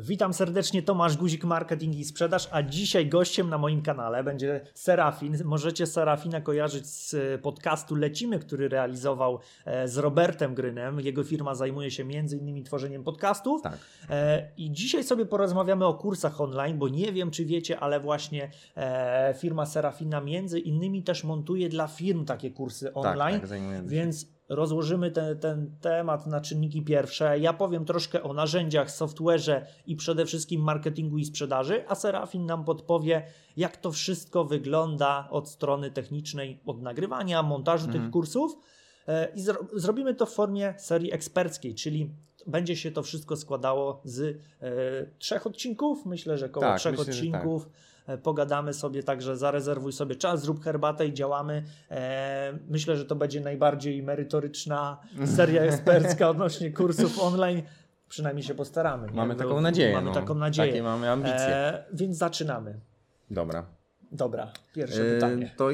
Witam serdecznie, Tomasz Guzik, Marketing i Sprzedaż, a dzisiaj gościem na moim kanale będzie Serafin. Możecie Serafina kojarzyć z podcastu Lecimy, który realizował e, z Robertem Grynem. Jego firma zajmuje się między innymi tworzeniem podcastów. Tak. E, I dzisiaj sobie porozmawiamy o kursach online, bo nie wiem, czy wiecie, ale właśnie e, firma Serafina między innymi też montuje dla firm takie kursy online. Tak, tak. Więc rozłożymy ten, ten temat na czynniki pierwsze. Ja powiem troszkę o narzędziach, software'ze i przede wszystkim marketingu i sprzedaży, a Serafin nam podpowie, jak to wszystko wygląda od strony technicznej, od nagrywania, montażu Mhm. tych kursów. E, I zro zrobimy to w formie serii eksperckiej, czyli będzie się to wszystko składało z e, trzech odcinków. Myślę, że około Tak, trzech myślę, że odcinków. E, Pogadamy sobie, także zarezerwuj sobie czas, zrób herbatę i działamy. E, myślę, że to będzie najbardziej merytoryczna seria ekspercka odnośnie kursów online. Przynajmniej się postaramy. nie? Mamy taką nadzieję. Mamy no. taką nadzieję. Takie mamy ambicje. Więc zaczynamy. Dobra. Dobra, pierwsze pytanie. To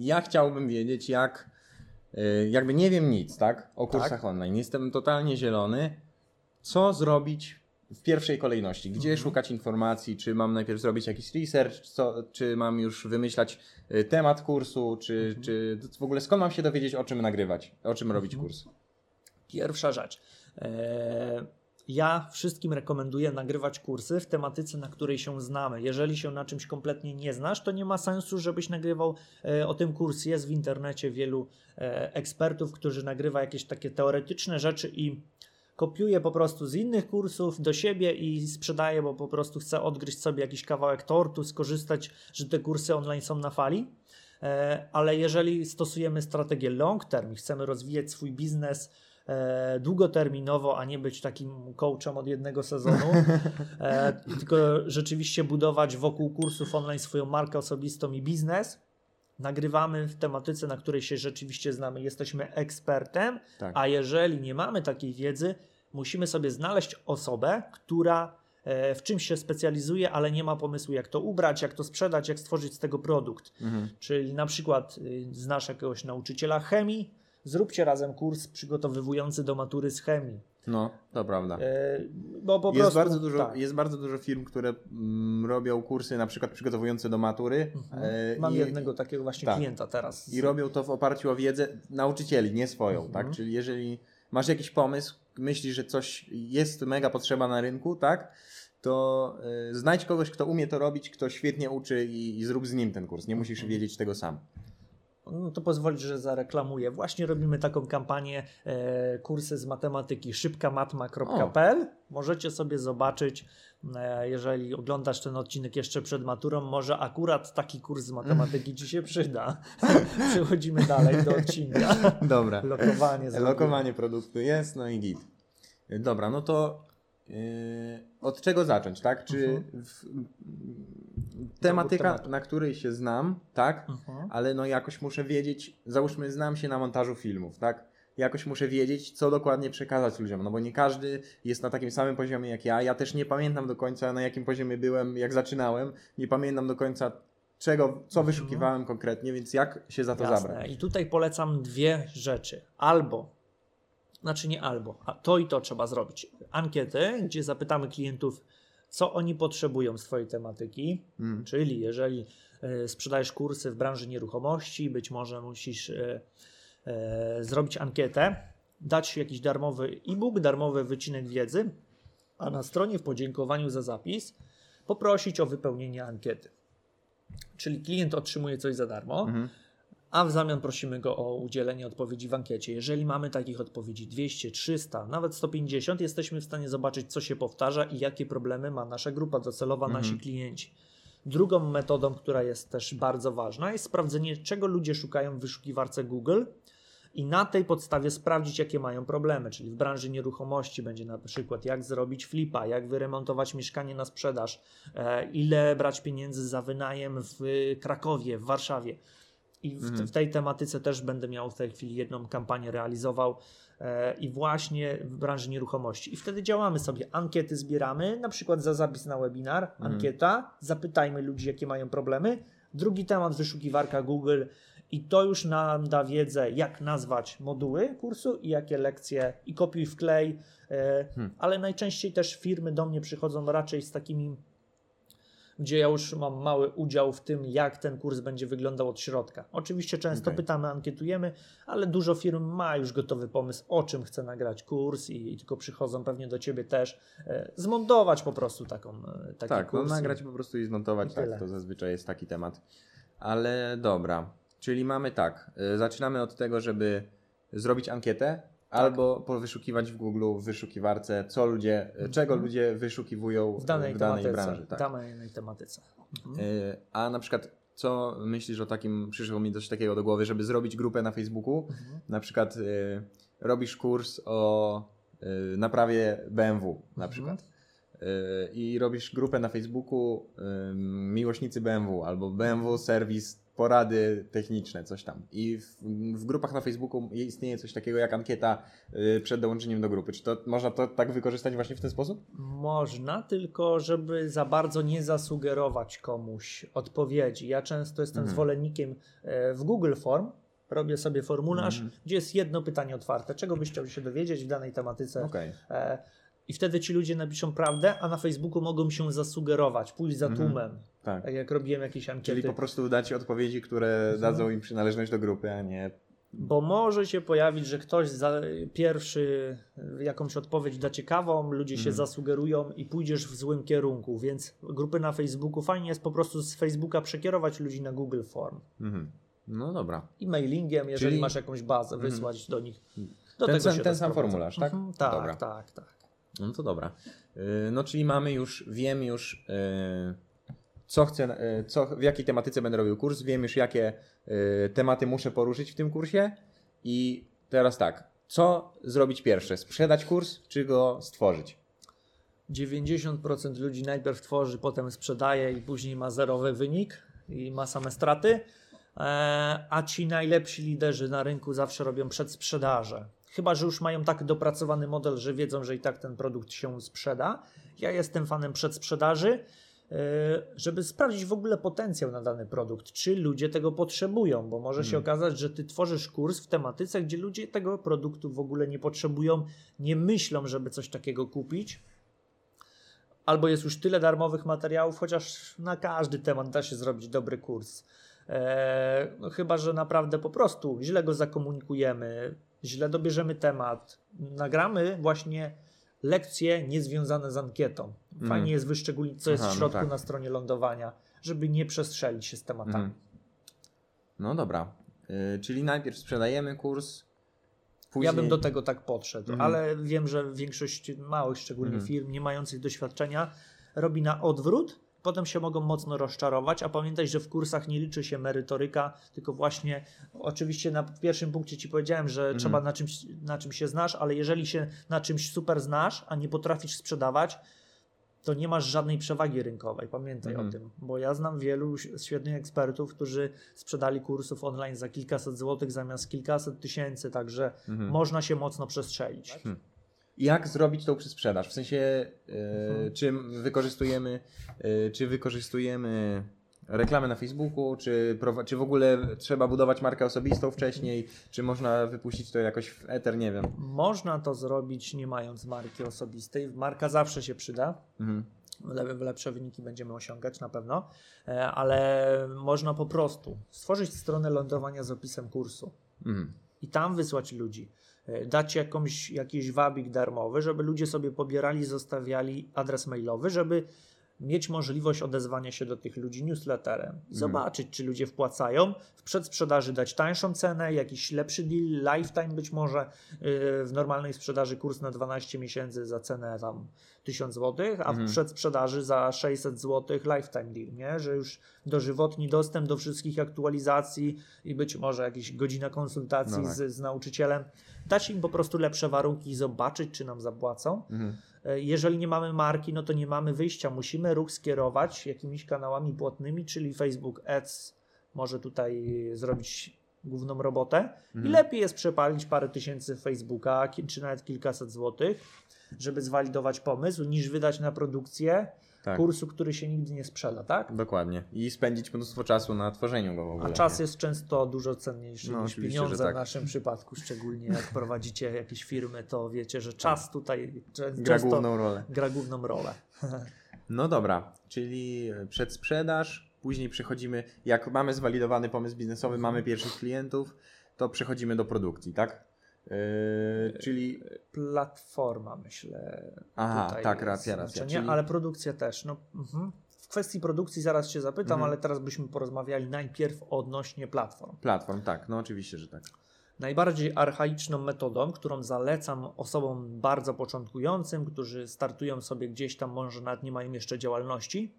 ja chciałbym wiedzieć, jak. E, Jakby nie wiem nic, tak? O kursach Tak. online. Jestem totalnie zielony. Co zrobić w pierwszej kolejności? Gdzie Mhm. szukać informacji? Czy mam najpierw zrobić jakiś research? Co, czy mam już wymyślać e, temat kursu? Czy, Mhm. czy w ogóle skąd mam się dowiedzieć, o czym nagrywać? O czym robić Mhm. kurs? Pierwsza rzecz. E, Ja wszystkim rekomenduję nagrywać kursy w tematyce, na której się znamy. Jeżeli się na czymś kompletnie nie znasz, to nie ma sensu, żebyś nagrywał e, o tym kurs. Jest w internecie wielu e, ekspertów, którzy nagrywa jakieś takie teoretyczne rzeczy i kopiuje po prostu z innych kursów do siebie i sprzedaje, bo po prostu chce odgryźć sobie jakiś kawałek tortu, skorzystać, że te kursy online są na fali. E, Ale jeżeli stosujemy strategię long term i chcemy rozwijać swój biznes e, długoterminowo, a nie być takim coachem od jednego sezonu, e, tylko rzeczywiście budować wokół kursów online swoją markę osobistą i biznes, nagrywamy w tematyce, na której się rzeczywiście znamy, jesteśmy ekspertem, Tak. a jeżeli nie mamy takiej wiedzy, musimy sobie znaleźć osobę, która e, w czymś się specjalizuje, ale nie ma pomysłu, jak to ubrać, jak to sprzedać, jak stworzyć z tego produkt. Mhm. Czyli na przykład y, znasz jakiegoś nauczyciela chemii, zróbcie razem kurs przygotowywujący do matury z chemii. No, to prawda. E, Bo po jest, prostu, bardzo dużo, tak. jest bardzo dużo firm, które mm, robią kursy na przykład przygotowujące do matury e, Mam i, jednego takiego właśnie tak. klienta teraz. i robią to w oparciu o wiedzę nauczycieli, nie swoją, Mhm. tak? Czyli jeżeli masz jakiś pomysł, myślisz, że coś jest mega potrzeba na rynku, tak? To e, znajdź kogoś, kto umie to robić, kto świetnie uczy i, i zrób z nim ten kurs. Nie musisz Mhm. wiedzieć tego sam. No to pozwolić, że zareklamuję. Właśnie robimy taką kampanię e, kursy z matematyki szybkamatma.pl. Możecie sobie zobaczyć, e, jeżeli oglądasz ten odcinek jeszcze przed maturą, może akurat taki kurs z matematyki Ci się przyda. Przechodzimy dalej do odcinka. Dobra. Lokowanie. Lokowanie produktu jest, no i git. Dobra, no to yy, od czego zacząć, tak? Czy w, tematyka, na której się znam, tak? Mhm. Ale no jakoś muszę wiedzieć, załóżmy, znam się na montażu filmów, tak? Jakoś muszę wiedzieć, co dokładnie przekazać ludziom, no bo nie każdy jest na takim samym poziomie jak ja. Ja też nie pamiętam do końca, na jakim poziomie byłem, jak zaczynałem. Nie pamiętam do końca, czego, co wyszukiwałem konkretnie, więc jak się za to Jasne. zabrać? I tutaj polecam dwie rzeczy. Albo, znaczy nie albo, a to i to trzeba zrobić. Ankiety, gdzie zapytamy klientów, co oni potrzebują z Twojej tematyki. Mm. Czyli jeżeli e, sprzedajesz kursy w branży nieruchomości, być może musisz e, e, zrobić ankietę, dać jakiś darmowy e-book, darmowy wycinek wiedzy, a na stronie w podziękowaniu za zapis poprosić o wypełnienie ankiety. Czyli klient otrzymuje coś za darmo, Mhm. A w zamian prosimy go o udzielenie odpowiedzi w ankiecie. Jeżeli mamy takich odpowiedzi 200, 300, nawet 150, jesteśmy w stanie zobaczyć, co się powtarza i jakie problemy ma nasza grupa docelowa, Mhm. nasi klienci. Drugą metodą, która jest też bardzo ważna, jest sprawdzenie, czego ludzie szukają w wyszukiwarce Google i na tej podstawie sprawdzić, jakie mają problemy. Czyli w branży nieruchomości będzie na przykład, jak zrobić flipa, jak wyremontować mieszkanie na sprzedaż, e, ile brać pieniędzy za wynajem w Krakowie, w Warszawie. I w, Mhm. w tej tematyce też będę miał w tej chwili jedną kampanię realizował e, i właśnie w branży nieruchomości. I wtedy działamy sobie, ankiety zbieramy, na przykład za zapis na webinar, Mhm. ankieta, zapytajmy ludzi, jakie mają problemy. Drugi temat, wyszukiwarka Google I to już nam da wiedzę, jak nazwać moduły kursu i jakie lekcje i kopiuj wklej. E, Hmm. Ale najczęściej też firmy do mnie przychodzą raczej z takimi, gdzie ja już mam mały udział w tym, jak ten kurs będzie wyglądał od środka. Oczywiście często Okej. pytamy, ankietujemy, ale dużo firm ma już gotowy pomysł, o czym chce nagrać kurs i, i tylko przychodzą pewnie do ciebie też e, zmontować po prostu taką, e, taki Tak, no, kurs. nagrać po prostu i zmontować, I tak, tyle. to zazwyczaj jest taki temat. Ale dobra, czyli mamy tak, y, zaczynamy od tego, żeby zrobić ankietę. Albo powyszukiwać w Google, w wyszukiwarce, co ludzie, y, czego Mhm. ludzie wyszukiwują w danej, w danej tematyce. branży. Tak. danej tematyce. Mhm. Y, A na przykład, co myślisz o takim, przyszło mi coś takiego do głowy, żeby zrobić grupę na Facebooku, Mhm. na przykład y, robisz kurs o y, naprawie BMW na Mhm. przykład y, i robisz grupę na Facebooku miłośnicy BMW albo BMW serwis porady techniczne, coś tam. I w, w grupach na Facebooku istnieje coś takiego jak ankieta y, przed dołączeniem do grupy. Czy to można to tak wykorzystać właśnie w ten sposób? Można, tylko żeby za bardzo nie zasugerować komuś odpowiedzi. Ja często jestem Mhm. zwolennikiem e, w Google Form. Robię sobie formularz, Mhm. gdzie jest jedno pytanie otwarte. Czego byś chciał się dowiedzieć w danej tematyce? Okej. I wtedy ci ludzie napiszą prawdę, a na Facebooku mogą się zasugerować, pójść za Mhm. tłumem. Tak. Tak jak robiłem jakieś ankiety. Czyli po prostu dać odpowiedzi, które Mhm. dadzą im przynależność do grupy, a nie Bo może się pojawić, że ktoś za pierwszy jakąś odpowiedź da ciekawą, ludzie się Mhm. zasugerują i pójdziesz w złym kierunku, więc grupy na Facebooku fajnie jest po prostu z Facebooka przekierować ludzi na Google Form. Mhm. No dobra. I mailingiem, jeżeli Czyli- masz jakąś bazę, wysłać do nich. Do Ten tego sam- ten sam formularz, tak? Mhm, tak, Dobra. tak, tak. No to dobra. Yy, No czyli mamy już, wiem już, yy, co chcę, yy, co, w jakiej tematyce będę robił kurs, wiem już, jakie tematy muszę poruszyć w tym kursie i teraz tak, co zrobić pierwsze? Sprzedać kurs, czy go stworzyć? 90% ludzi najpierw tworzy, potem sprzedaje i później ma zerowy wynik i ma same straty. E, A ci najlepsi liderzy na rynku zawsze robią przedsprzedaże. Chyba, że już mają tak dopracowany model, że wiedzą, że i tak ten produkt się sprzeda. Ja jestem fanem przedsprzedaży, e, żeby sprawdzić w ogóle potencjał na dany produkt, czy ludzie tego potrzebują, bo może się Mhm. okazać, że ty tworzysz kurs w tematyce, gdzie ludzie tego produktu w ogóle nie potrzebują, nie myślą, żeby coś takiego kupić albo jest już tyle darmowych materiałów, chociaż na każdy temat da się zrobić dobry kurs. Eee, no chyba, że naprawdę po prostu źle go zakomunikujemy, źle dobierzemy temat, nagramy właśnie lekcje niezwiązane z ankietą. Fajnie Mhm. jest wyszczególnić, co jest Aha, w no środku tak. na stronie lądowania, żeby nie przestrzelić się z tematami. Mhm. No dobra, Yy, czyli najpierw sprzedajemy kurs, później... Ja bym do tego tak podszedł, Mhm. ale wiem, że większość małych, szczególnie Mhm. firm nie mających doświadczenia, robi na odwrót, potem się mogą mocno rozczarować, a pamiętaj, że w kursach nie liczy się merytoryka, tylko właśnie, oczywiście na pierwszym punkcie Ci powiedziałem, że Mhm. trzeba na czymś, na czym się znasz, ale jeżeli się na czymś super znasz, a nie potrafisz sprzedawać, to nie masz żadnej przewagi rynkowej. Pamiętaj Mhm. o tym, bo ja znam wielu świetnych ekspertów, którzy sprzedali kursów online za kilkaset złotych zamiast kilkaset tysięcy, także Mhm. można się mocno przestrzelić. Hmm. Jak zrobić tą sprzedaż? W sensie, e, Mhm. czy wykorzystujemy, e, czy wykorzystujemy reklamę na Facebooku, czy, czy w ogóle trzeba budować markę osobistą wcześniej, czy można wypuścić to jakoś w eter, nie wiem. Można to zrobić nie mając marki osobistej. Marka zawsze się przyda. Mhm. Le- lepsze wyniki będziemy osiągać na pewno, E, ale można po prostu stworzyć stronę lądowania z opisem kursu Mhm. i tam wysłać ludzi. E, Dać jakąś, jakiś wabik darmowy, żeby ludzie sobie pobierali, zostawiali adres mailowy, żeby mieć możliwość odezwania się do tych ludzi newsletterem i zobaczyć, czy ludzie wpłacają. W przedsprzedaży dać tańszą cenę, jakiś lepszy deal, lifetime być może. Yy, W normalnej sprzedaży kurs na 12 miesięcy za cenę tam 1000 zł, a Mhm. w przedsprzedaży za 600 zł lifetime deal, nie? że już dożywotni dostęp do wszystkich aktualizacji i być może jakieś godzina konsultacji No tak. z, z nauczycielem. Dać im po prostu lepsze warunki i zobaczyć, czy nam zapłacą. Mhm. E, Jeżeli nie mamy marki, no to nie mamy wyjścia. Musimy ruch skierować jakimiś kanałami płatnymi, czyli Facebook Ads może tutaj zrobić główną robotę. I Mhm. lepiej jest przepalić parę tysięcy Facebooka, czy nawet kilkaset złotych, żeby zwalidować pomysł, niż wydać na produkcję Tak. kursu, który się nigdy nie sprzeda, tak? Dokładnie. I spędzić mnóstwo czasu na tworzeniu go w ogóle. A czas nie? jest często dużo cenniejszy No, niż pieniądze tak. w naszym przypadku, szczególnie jak prowadzicie jakieś firmy, to wiecie, że czas tutaj czę- Gra główną rolę. gra główną rolę. No dobra, czyli przedsprzedaż, później przechodzimy, jak mamy zwalidowany pomysł biznesowy, mamy pierwszych klientów, to przechodzimy do produkcji, tak? Yy, czyli Platforma, myślę. Aha, tak, racja, racja, czyli- Ale produkcja też. No, mhm. W kwestii produkcji zaraz się zapytam, Mhm. ale teraz byśmy porozmawiali najpierw odnośnie platform. platform, tak, no oczywiście, że tak. Najbardziej archaiczną metodą, którą zalecam osobom bardzo początkującym, którzy startują sobie gdzieś tam, może nawet nie mają jeszcze działalności,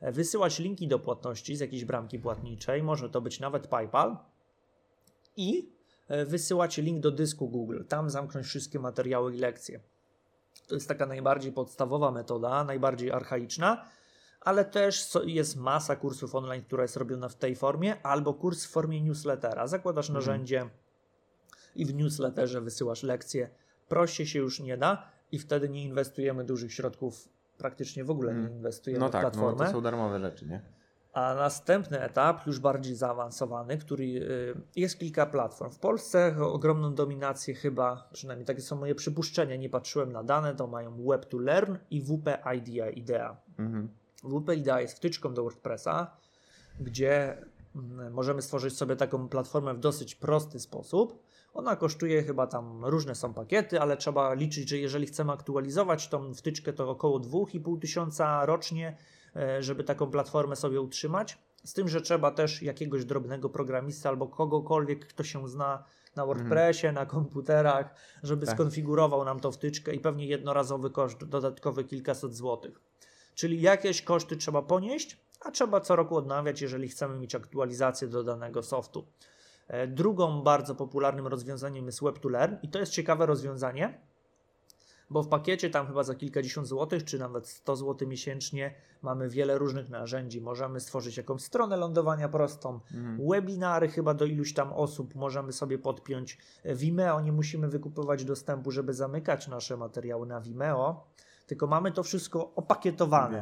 e, wysyłać linki do płatności z jakiejś bramki płatniczej, może to być nawet PayPal i e, wysyłać link do dysku Google, tam zamknąć wszystkie materiały i lekcje. To jest taka najbardziej podstawowa metoda, najbardziej archaiczna, ale też jest masa kursów online, która jest robiona w tej formie, albo kurs w formie newslettera. Zakładasz Mhm. narzędzie i w newsletterze wysyłasz lekcje. Prościej się już nie da i wtedy nie inwestujemy dużych środków, praktycznie w ogóle nie Mhm. inwestujemy No w tak, no platformę. to są darmowe rzeczy, nie? A następny etap, już bardziej zaawansowany, który y, jest kilka platform. W Polsce ogromną dominację chyba, przynajmniej takie są moje przypuszczenia, nie patrzyłem na dane, to mają Web to Learn i WP Idea. Idea. Mhm. WP Idea jest wtyczką do WordPressa, gdzie mm, możemy stworzyć sobie taką platformę w dosyć prosty sposób. Ona kosztuje chyba tam, różne są pakiety, ale trzeba liczyć, że jeżeli chcemy aktualizować tą wtyczkę, to około 2,5 tysiąca rocznie, żeby taką platformę sobie utrzymać. Z tym, że trzeba też jakiegoś drobnego programista albo kogokolwiek, kto się zna na WordPressie, na komputerach, żeby Tak. skonfigurował nam tą wtyczkę i pewnie jednorazowy koszt dodatkowy kilkaset złotych. Czyli jakieś koszty trzeba ponieść, a trzeba co roku odnawiać, jeżeli chcemy mieć aktualizację do danego softu. E, Drugą bardzo popularnym rozwiązaniem jest Web to Learn i to jest ciekawe rozwiązanie, bo w pakiecie tam chyba za kilkadziesiąt złotych, czy nawet 100 zł miesięcznie mamy wiele różnych narzędzi. Możemy stworzyć jakąś stronę lądowania prostą, Mhm. webinary chyba do iluś tam osób możemy sobie podpiąć Vimeo. Nie musimy wykupywać dostępu, żeby zamykać nasze materiały na Vimeo, tylko mamy to wszystko opakietowane.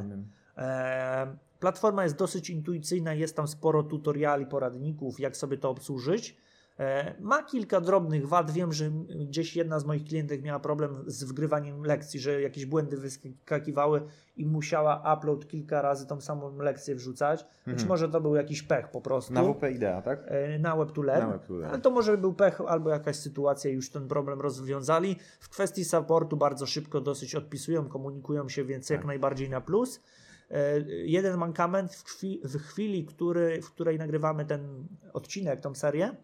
E, Platforma jest dosyć intuicyjna, jest tam sporo tutoriali, poradników, jak sobie to obsłużyć. E, Ma kilka drobnych wad. Wiem, że gdzieś jedna z moich klientek miała problem z wgrywaniem lekcji, że jakieś błędy wyskakiwały i musiała upload kilka razy tą samą lekcję wrzucać. Być Mhm. może to był jakiś pech po prostu. Na WP Idea, tak? E, na web. Na Web. Ale to może był pech albo jakaś sytuacja już ten problem rozwiązali. W kwestii supportu bardzo szybko dosyć odpisują, komunikują się, więc jak Tak. najbardziej na plus. E, Jeden mankament w, chwi- w chwili, który, w której nagrywamy ten odcinek, tą serię,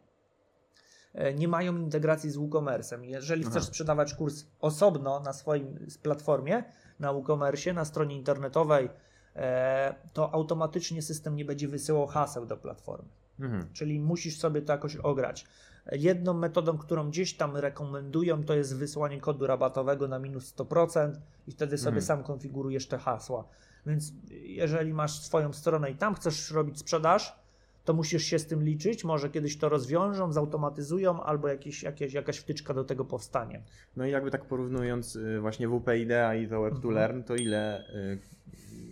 nie mają integracji z WooCommerce'em. Jeżeli Aha. chcesz sprzedawać kurs osobno na swoim platformie, na WooCommerce, na stronie internetowej, e, to automatycznie system nie będzie wysyłał haseł do platformy Mhm. czyli musisz sobie to jakoś ograć. Jedną metodą, którą gdzieś tam rekomendują, to jest wysłanie kodu rabatowego na minus 100% i wtedy sobie Mhm. sam konfigurujesz te hasła. Więc jeżeli masz swoją stronę i tam chcesz robić sprzedaż, to musisz się z tym liczyć. Może kiedyś to rozwiążą, zautomatyzują, albo jakieś, jakieś, jakaś wtyczka do tego powstanie. No i jakby tak porównując y, właśnie WP Idea i to Web to Mhm. Learn, to ile, y,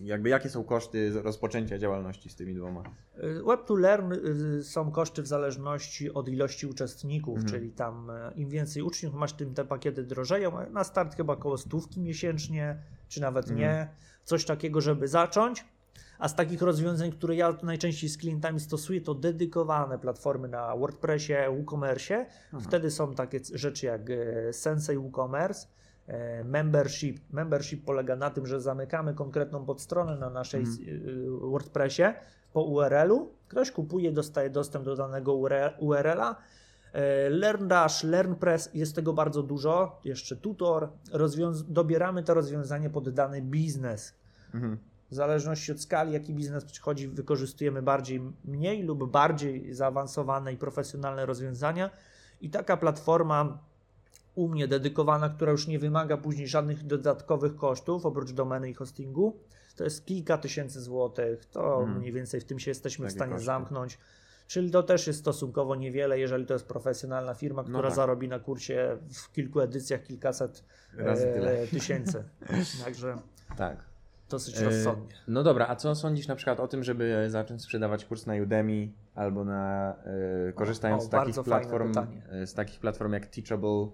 jakby jakie są koszty rozpoczęcia działalności z tymi dwoma? Y, Web to Learn są koszty w zależności od ilości uczestników, Mhm. czyli tam im więcej uczniów masz, tym te pakiety drożeją. Na start chyba około stówki miesięcznie, czy nawet Mhm. nie. Coś takiego, żeby zacząć. A z takich rozwiązań, które ja najczęściej z klientami stosuję, to dedykowane platformy na WordPressie, WooCommerce. Aha. Wtedy są takie rzeczy jak e, Sensei WooCommerce, e, Membership. Membership polega na tym, że zamykamy konkretną podstronę na naszej Mhm. y, WordPressie po URL-u. Ktoś kupuje, dostaje dostęp do danego URL-a. E, LearnDash, LearnPress, jest tego bardzo dużo. Jeszcze tutor. Rozwiąz- dobieramy to rozwiązanie pod dany biznes. Mhm. W zależności od skali, jaki biznes przychodzi, wykorzystujemy bardziej, mniej lub bardziej zaawansowane i profesjonalne rozwiązania. I taka platforma u mnie dedykowana, która już nie wymaga później żadnych dodatkowych kosztów oprócz domeny i hostingu, to jest kilka tysięcy złotych. To Mhm. mniej więcej w tym się jesteśmy w Takie stanie koszty. zamknąć. Czyli to też jest stosunkowo niewiele, jeżeli to jest profesjonalna firma, która tak. zarobi na kursie w kilku edycjach kilkaset e, tysięcy. Także Tak. Dosyć E, rozsądnie. No dobra, a co sądzisz na przykład o tym, żeby zacząć sprzedawać kurs na Udemy albo na e, korzystając O, z takich platform, e, z takich platform jak Teachable,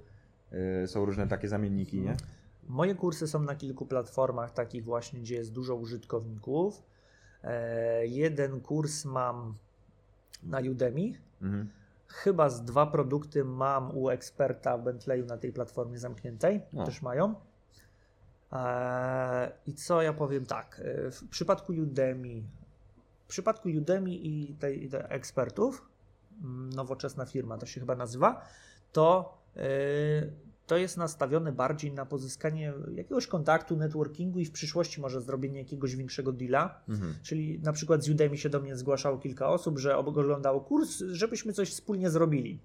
są różne takie zamienniki, nie? Moje kursy są na kilku platformach, takich właśnie, gdzie jest dużo użytkowników. Jeden kurs mam na Udemy. Mhm. Chyba z dwa produkty mam u eksperta w Bentleyu na tej platformie zamkniętej. O. Też mają. E, I co ja powiem tak. e, W przypadku Udemy, w przypadku Udemy i tej, tej ekspertów, mm, nowoczesna firma to się chyba nazywa, to, e, to jest nastawione bardziej na pozyskanie jakiegoś kontaktu, networkingu i w przyszłości może zrobienie jakiegoś większego deala. Mhm. Czyli na przykład z Udemy się do mnie zgłaszało kilka osób, że oglądało kurs, żebyśmy coś wspólnie zrobili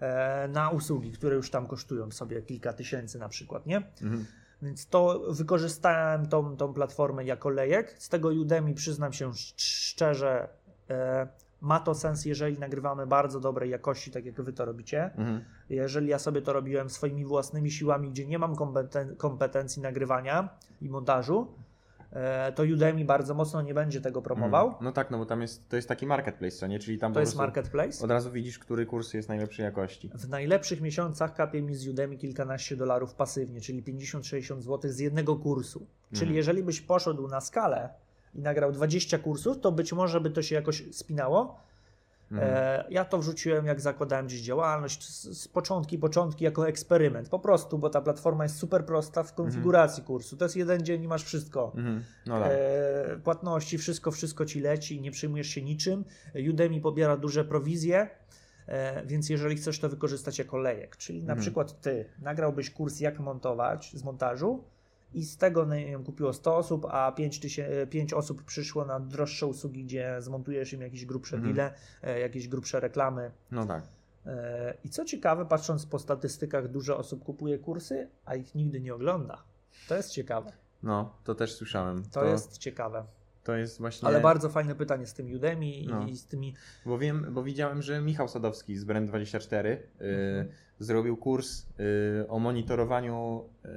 e, na usługi, które już tam kosztują sobie kilka tysięcy na przykład, nie? Mhm. Więc to wykorzystałem tą, tą platformę jako lejek. Z tego Udemy przyznam się szcz- szczerze, e, ma to sens, jeżeli nagrywamy bardzo dobrej jakości, tak jak wy to robicie. Mhm. Jeżeli ja sobie to robiłem swoimi własnymi siłami, gdzie nie mam kompeten- kompetencji nagrywania i montażu, to Udemy bardzo mocno nie będzie tego promował. Mhm. No tak, no bo tam jest, to jest taki marketplace, co nie? Czyli tam To jest marketplace. od razu widzisz, który kurs jest najlepszej jakości. W najlepszych miesiącach kapie mi z Udemy kilkanaście dolarów pasywnie, czyli 50-60 zł z jednego kursu. Czyli Mhm. jeżeli byś poszedł na skalę i nagrał 20 kursów, to być może by to się jakoś spinało. Mhm. E, ja to wrzuciłem, jak zakładałem gdzieś działalność, z, z początki, początki jako eksperyment. Po prostu, bo ta platforma jest super prosta w konfiguracji kursu. To jest jeden dzień i masz wszystko. Mhm. No tak. e, płatności, wszystko, wszystko ci leci i nie przejmujesz się niczym. Udemy pobiera duże prowizje, e, więc jeżeli chcesz to wykorzystać jako lejek, czyli na Mhm. przykład ty nagrałbyś kurs jak montować z montażu i z tego nie wiem, kupiło 100 osób, a 5, tysię- 5 osób przyszło na droższe usługi, gdzie zmontujesz im jakieś grubsze Mhm. deale, e, jakieś grubsze reklamy. No tak. E, I co ciekawe, patrząc po statystykach, dużo osób kupuje kursy, a ich nigdy nie ogląda. To jest ciekawe. No, to też słyszałem. To, jest ciekawe. to jest właśnie... Ale bardzo fajne pytanie z tym Udemy No. i z tymi. Bo wiem, bo widziałem, że Michał Sadowski z Brand24 y, Mhm. zrobił kurs y, o monitorowaniu. Y,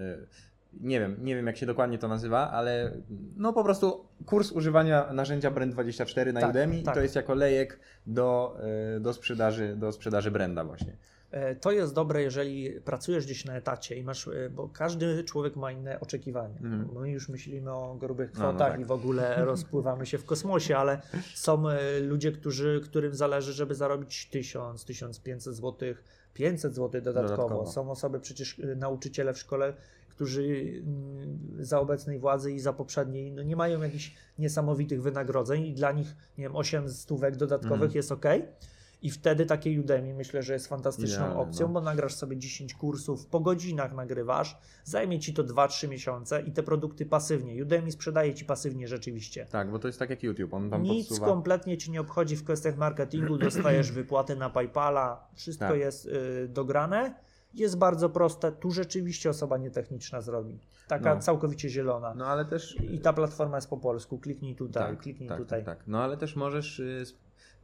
nie wiem, nie wiem jak się dokładnie to nazywa, ale no po prostu kurs używania narzędzia Brand24 na Tak, Udemy i tak. to jest jako lejek do, y, do sprzedaży, do sprzedaży branda właśnie. e, To jest dobre, jeżeli pracujesz gdzieś na etacie i masz, e, bo każdy człowiek ma inne oczekiwania. Mhm. My już myślimy o grubych No, no kwotach tak. i w ogóle rozpływamy się w kosmosie, ale są e, ludzie, którzy, którym zależy, żeby zarobić 1000, 1500 zł, 500 zł dodatkowo. Dodatkowo. Są osoby, przecież e, nauczyciele w szkole, którzy mm, za obecnej władzy i za poprzedniej no nie mają jakichś niesamowitych wynagrodzeń i dla nich, nie wiem, 8 stówek dodatkowych Mhm. jest ok. I wtedy takie Udemy myślę, że jest fantastyczną opcją, no. bo nagrasz sobie 10 kursów, po godzinach nagrywasz, zajmie ci to 2-3 miesiące i te produkty pasywnie. Udemy sprzedaje ci pasywnie rzeczywiście. Tak, bo to jest tak jak YouTube, on tam Nic podsuwa. kompletnie ci nie obchodzi w kwestiach marketingu, dostajesz wypłaty na PayPala, wszystko Tak. jest y, dograne. Jest bardzo proste, tu rzeczywiście osoba nietechniczna zrobi. Taka No. całkowicie zielona. No ale też I ta platforma jest po polsku, kliknij tutaj, tak, kliknij tak, tutaj. Tak, tak. No ale też możesz, y,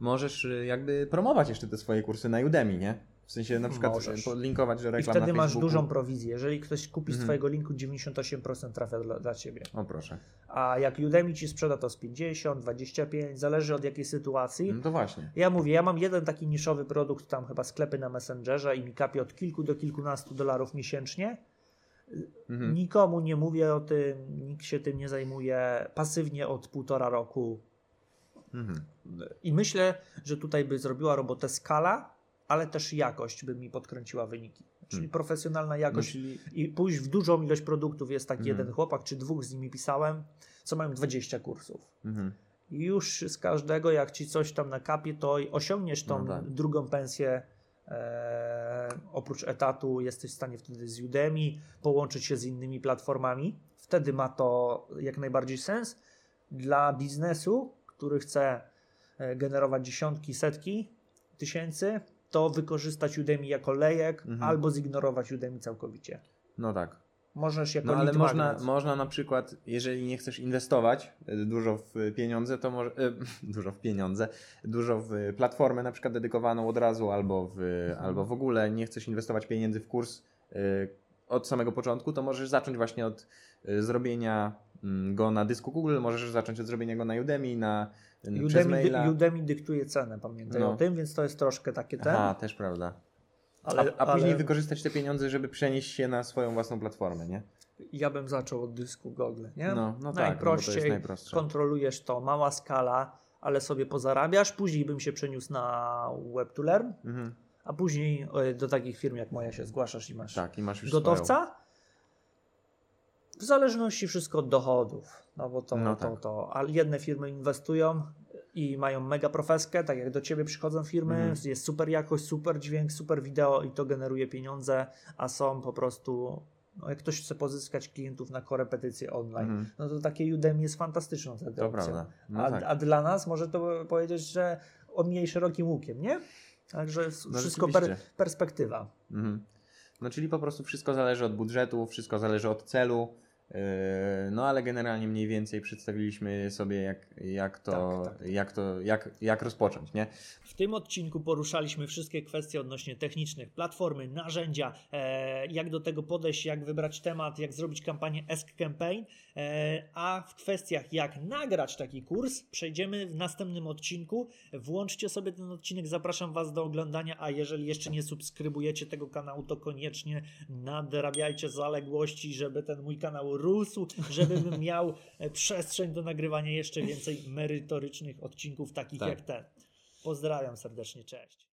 możesz y, jakby promować jeszcze te swoje kursy na Udemy, nie? W sensie na przykład Możesz. y, podlinkować do I reklam wtedy na masz dużą prowizję. Jeżeli ktoś kupi z Mhm. Twojego linku, 98% trafia dla, dla Ciebie. O proszę. A jak Udemy Ci sprzeda, to z 50, 25, zależy od jakiej sytuacji. No to właśnie. Ja mówię, ja mam jeden taki niszowy produkt, tam chyba sklepy na Messengerze i mi kapie od kilku do kilkunastu dolarów miesięcznie. Mhm. Nikomu nie mówię o tym, nikt się tym nie zajmuje pasywnie od półtora roku. Mhm. I myślę, że tutaj by zrobiła robotę skala, ale też jakość by mi podkręciła wyniki. Czyli Hmm. profesjonalna jakość i pójść w dużą ilość produktów. Jest taki Mhm. jeden chłopak, czy dwóch z nimi pisałem, co mają 20 kursów. Mhm. I już z każdego, jak ci coś tam nakapie, to osiągniesz tą No tak. drugą pensję. E, oprócz etatu jesteś w stanie wtedy z Udemy połączyć się z innymi platformami. Wtedy ma to jak najbardziej sens. Dla biznesu, który chce e, generować dziesiątki, setki tysięcy, to wykorzystać Udemy jako lejek Mhm. albo zignorować Udemy całkowicie. No tak. Możesz jako No ale można, magnet. można na przykład, jeżeli nie chcesz inwestować y, dużo w pieniądze, to może. Y, dużo w pieniądze, dużo w platformę na przykład dedykowaną od razu, albo w, Mhm. albo w ogóle nie chcesz inwestować pieniędzy w kurs y, od samego początku, to możesz zacząć właśnie od zrobienia mm, go na dysku Google, możesz zacząć od zrobienia go na Udemy, na Udemy, dy. Udemy dyktuje cenę, pamiętaj No. o tym, więc to jest troszkę takie ten. Aha, też prawda. ale, a, a później ale wykorzystać te pieniądze, żeby przenieść się na swoją własną platformę, nie? ja bym zaczął od dysku Google, nie? No, no tak, no Najprościej kontrolujesz to, mała skala, ale sobie pozarabiasz. Później bym się przeniósł na Web to Learn, Mhm. a później e, do takich firm jak moja się zgłaszasz i masz Tak, i masz już gotowca. W zależności wszystko od dochodów, no bo to, No to, tak. to, ale jedne firmy inwestują i mają mega profeskę, tak jak do ciebie przychodzą firmy, Mhm. jest super jakość, super dźwięk, super wideo i to generuje pieniądze, a są po prostu, no jak ktoś chce pozyskać klientów na korepetycje online, Mhm. no to takie Udemy jest fantastyczną wtedy To opcją. No a, tak. a dla nas może to powiedzieć, że omijaj szerokim łukiem, nie? Także No wszystko per, perspektywa. Mhm. No czyli po prostu wszystko zależy od budżetu, wszystko zależy od celu. Yy, No ale generalnie mniej więcej przedstawiliśmy sobie jak, jak to, Tak, tak. Jak, to jak, jak rozpocząć, nie? W tym odcinku poruszaliśmy wszystkie kwestie odnośnie technicznych, platformy, narzędzia, e, jak do tego podejść, jak wybrać temat, jak zrobić kampanię Ask Campaign, e, a w kwestiach jak nagrać taki kurs przejdziemy w następnym odcinku. Włączcie sobie ten odcinek, zapraszam Was do oglądania, a jeżeli jeszcze nie subskrybujecie tego kanału, to koniecznie nadrabiajcie zaległości, żeby ten mój kanał rósł, żebym miał e, przestrzeń do nagrywania jeszcze więcej merytorycznych odcinków takich Tak. jak ten. Pozdrawiam serdecznie, cześć.